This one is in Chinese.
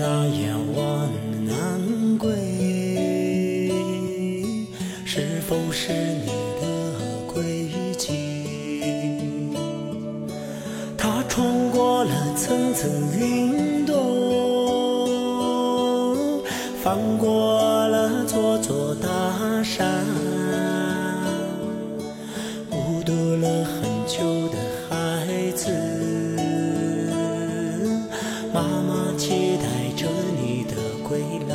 大雁往南归，是否是你的归期？它穿过了层层云朵，翻过了座座大山。归来。